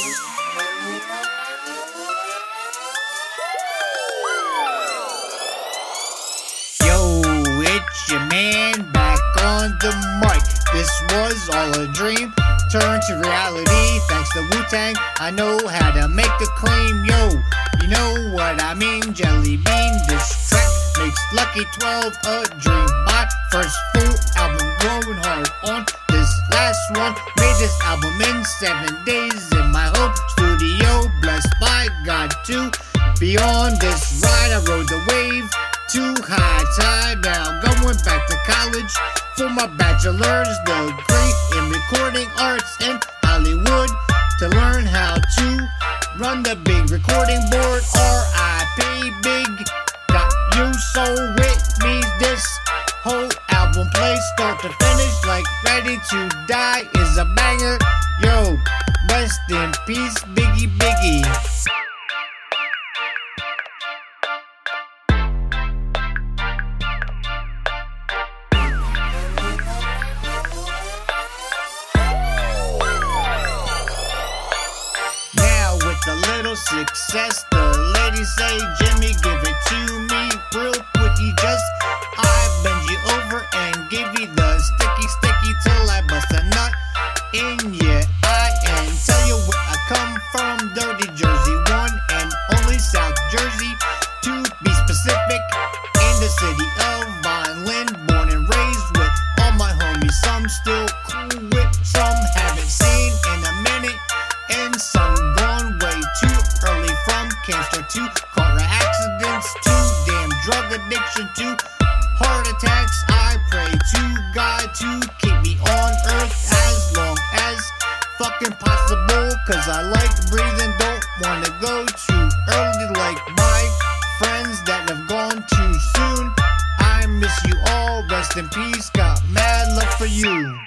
Yo, it's your man back on the mic. This was all a dream, turned to reality. Thanks to Wu Tang, I know how to make the claim. Yo, you know what I mean? Jelly Bean, this track makes Lucky 12 a dream. My first full album, going hard on one. Made this album in seven days in my home studio. Blessed by God to be on this ride. I rode the wave too high tide now going back to college for my bachelor's degree in recording arts in hollywood to learn how to run the big recording board r.i.p big got you so with to die is a banger yo rest in peace biggie biggie Now with a little success, the ladies say, Jimmy, give it to me real quick. You just I bend you over and give you the sticky, sticky till I bust a nut in your eye and tell you where I come from. Dirty Jersey, one and only South Jersey, to be specific. In the city of Vineland, born and raised with all my homies. Some still cool with, some haven't seen in a minute and some gone way too early from cancer to car accidents to damn drug addiction to heart attacks. fucking possible. Cause I like breathing, don't wanna go too early like my friends that have gone too soon. I miss you all, rest in peace, got mad love for you.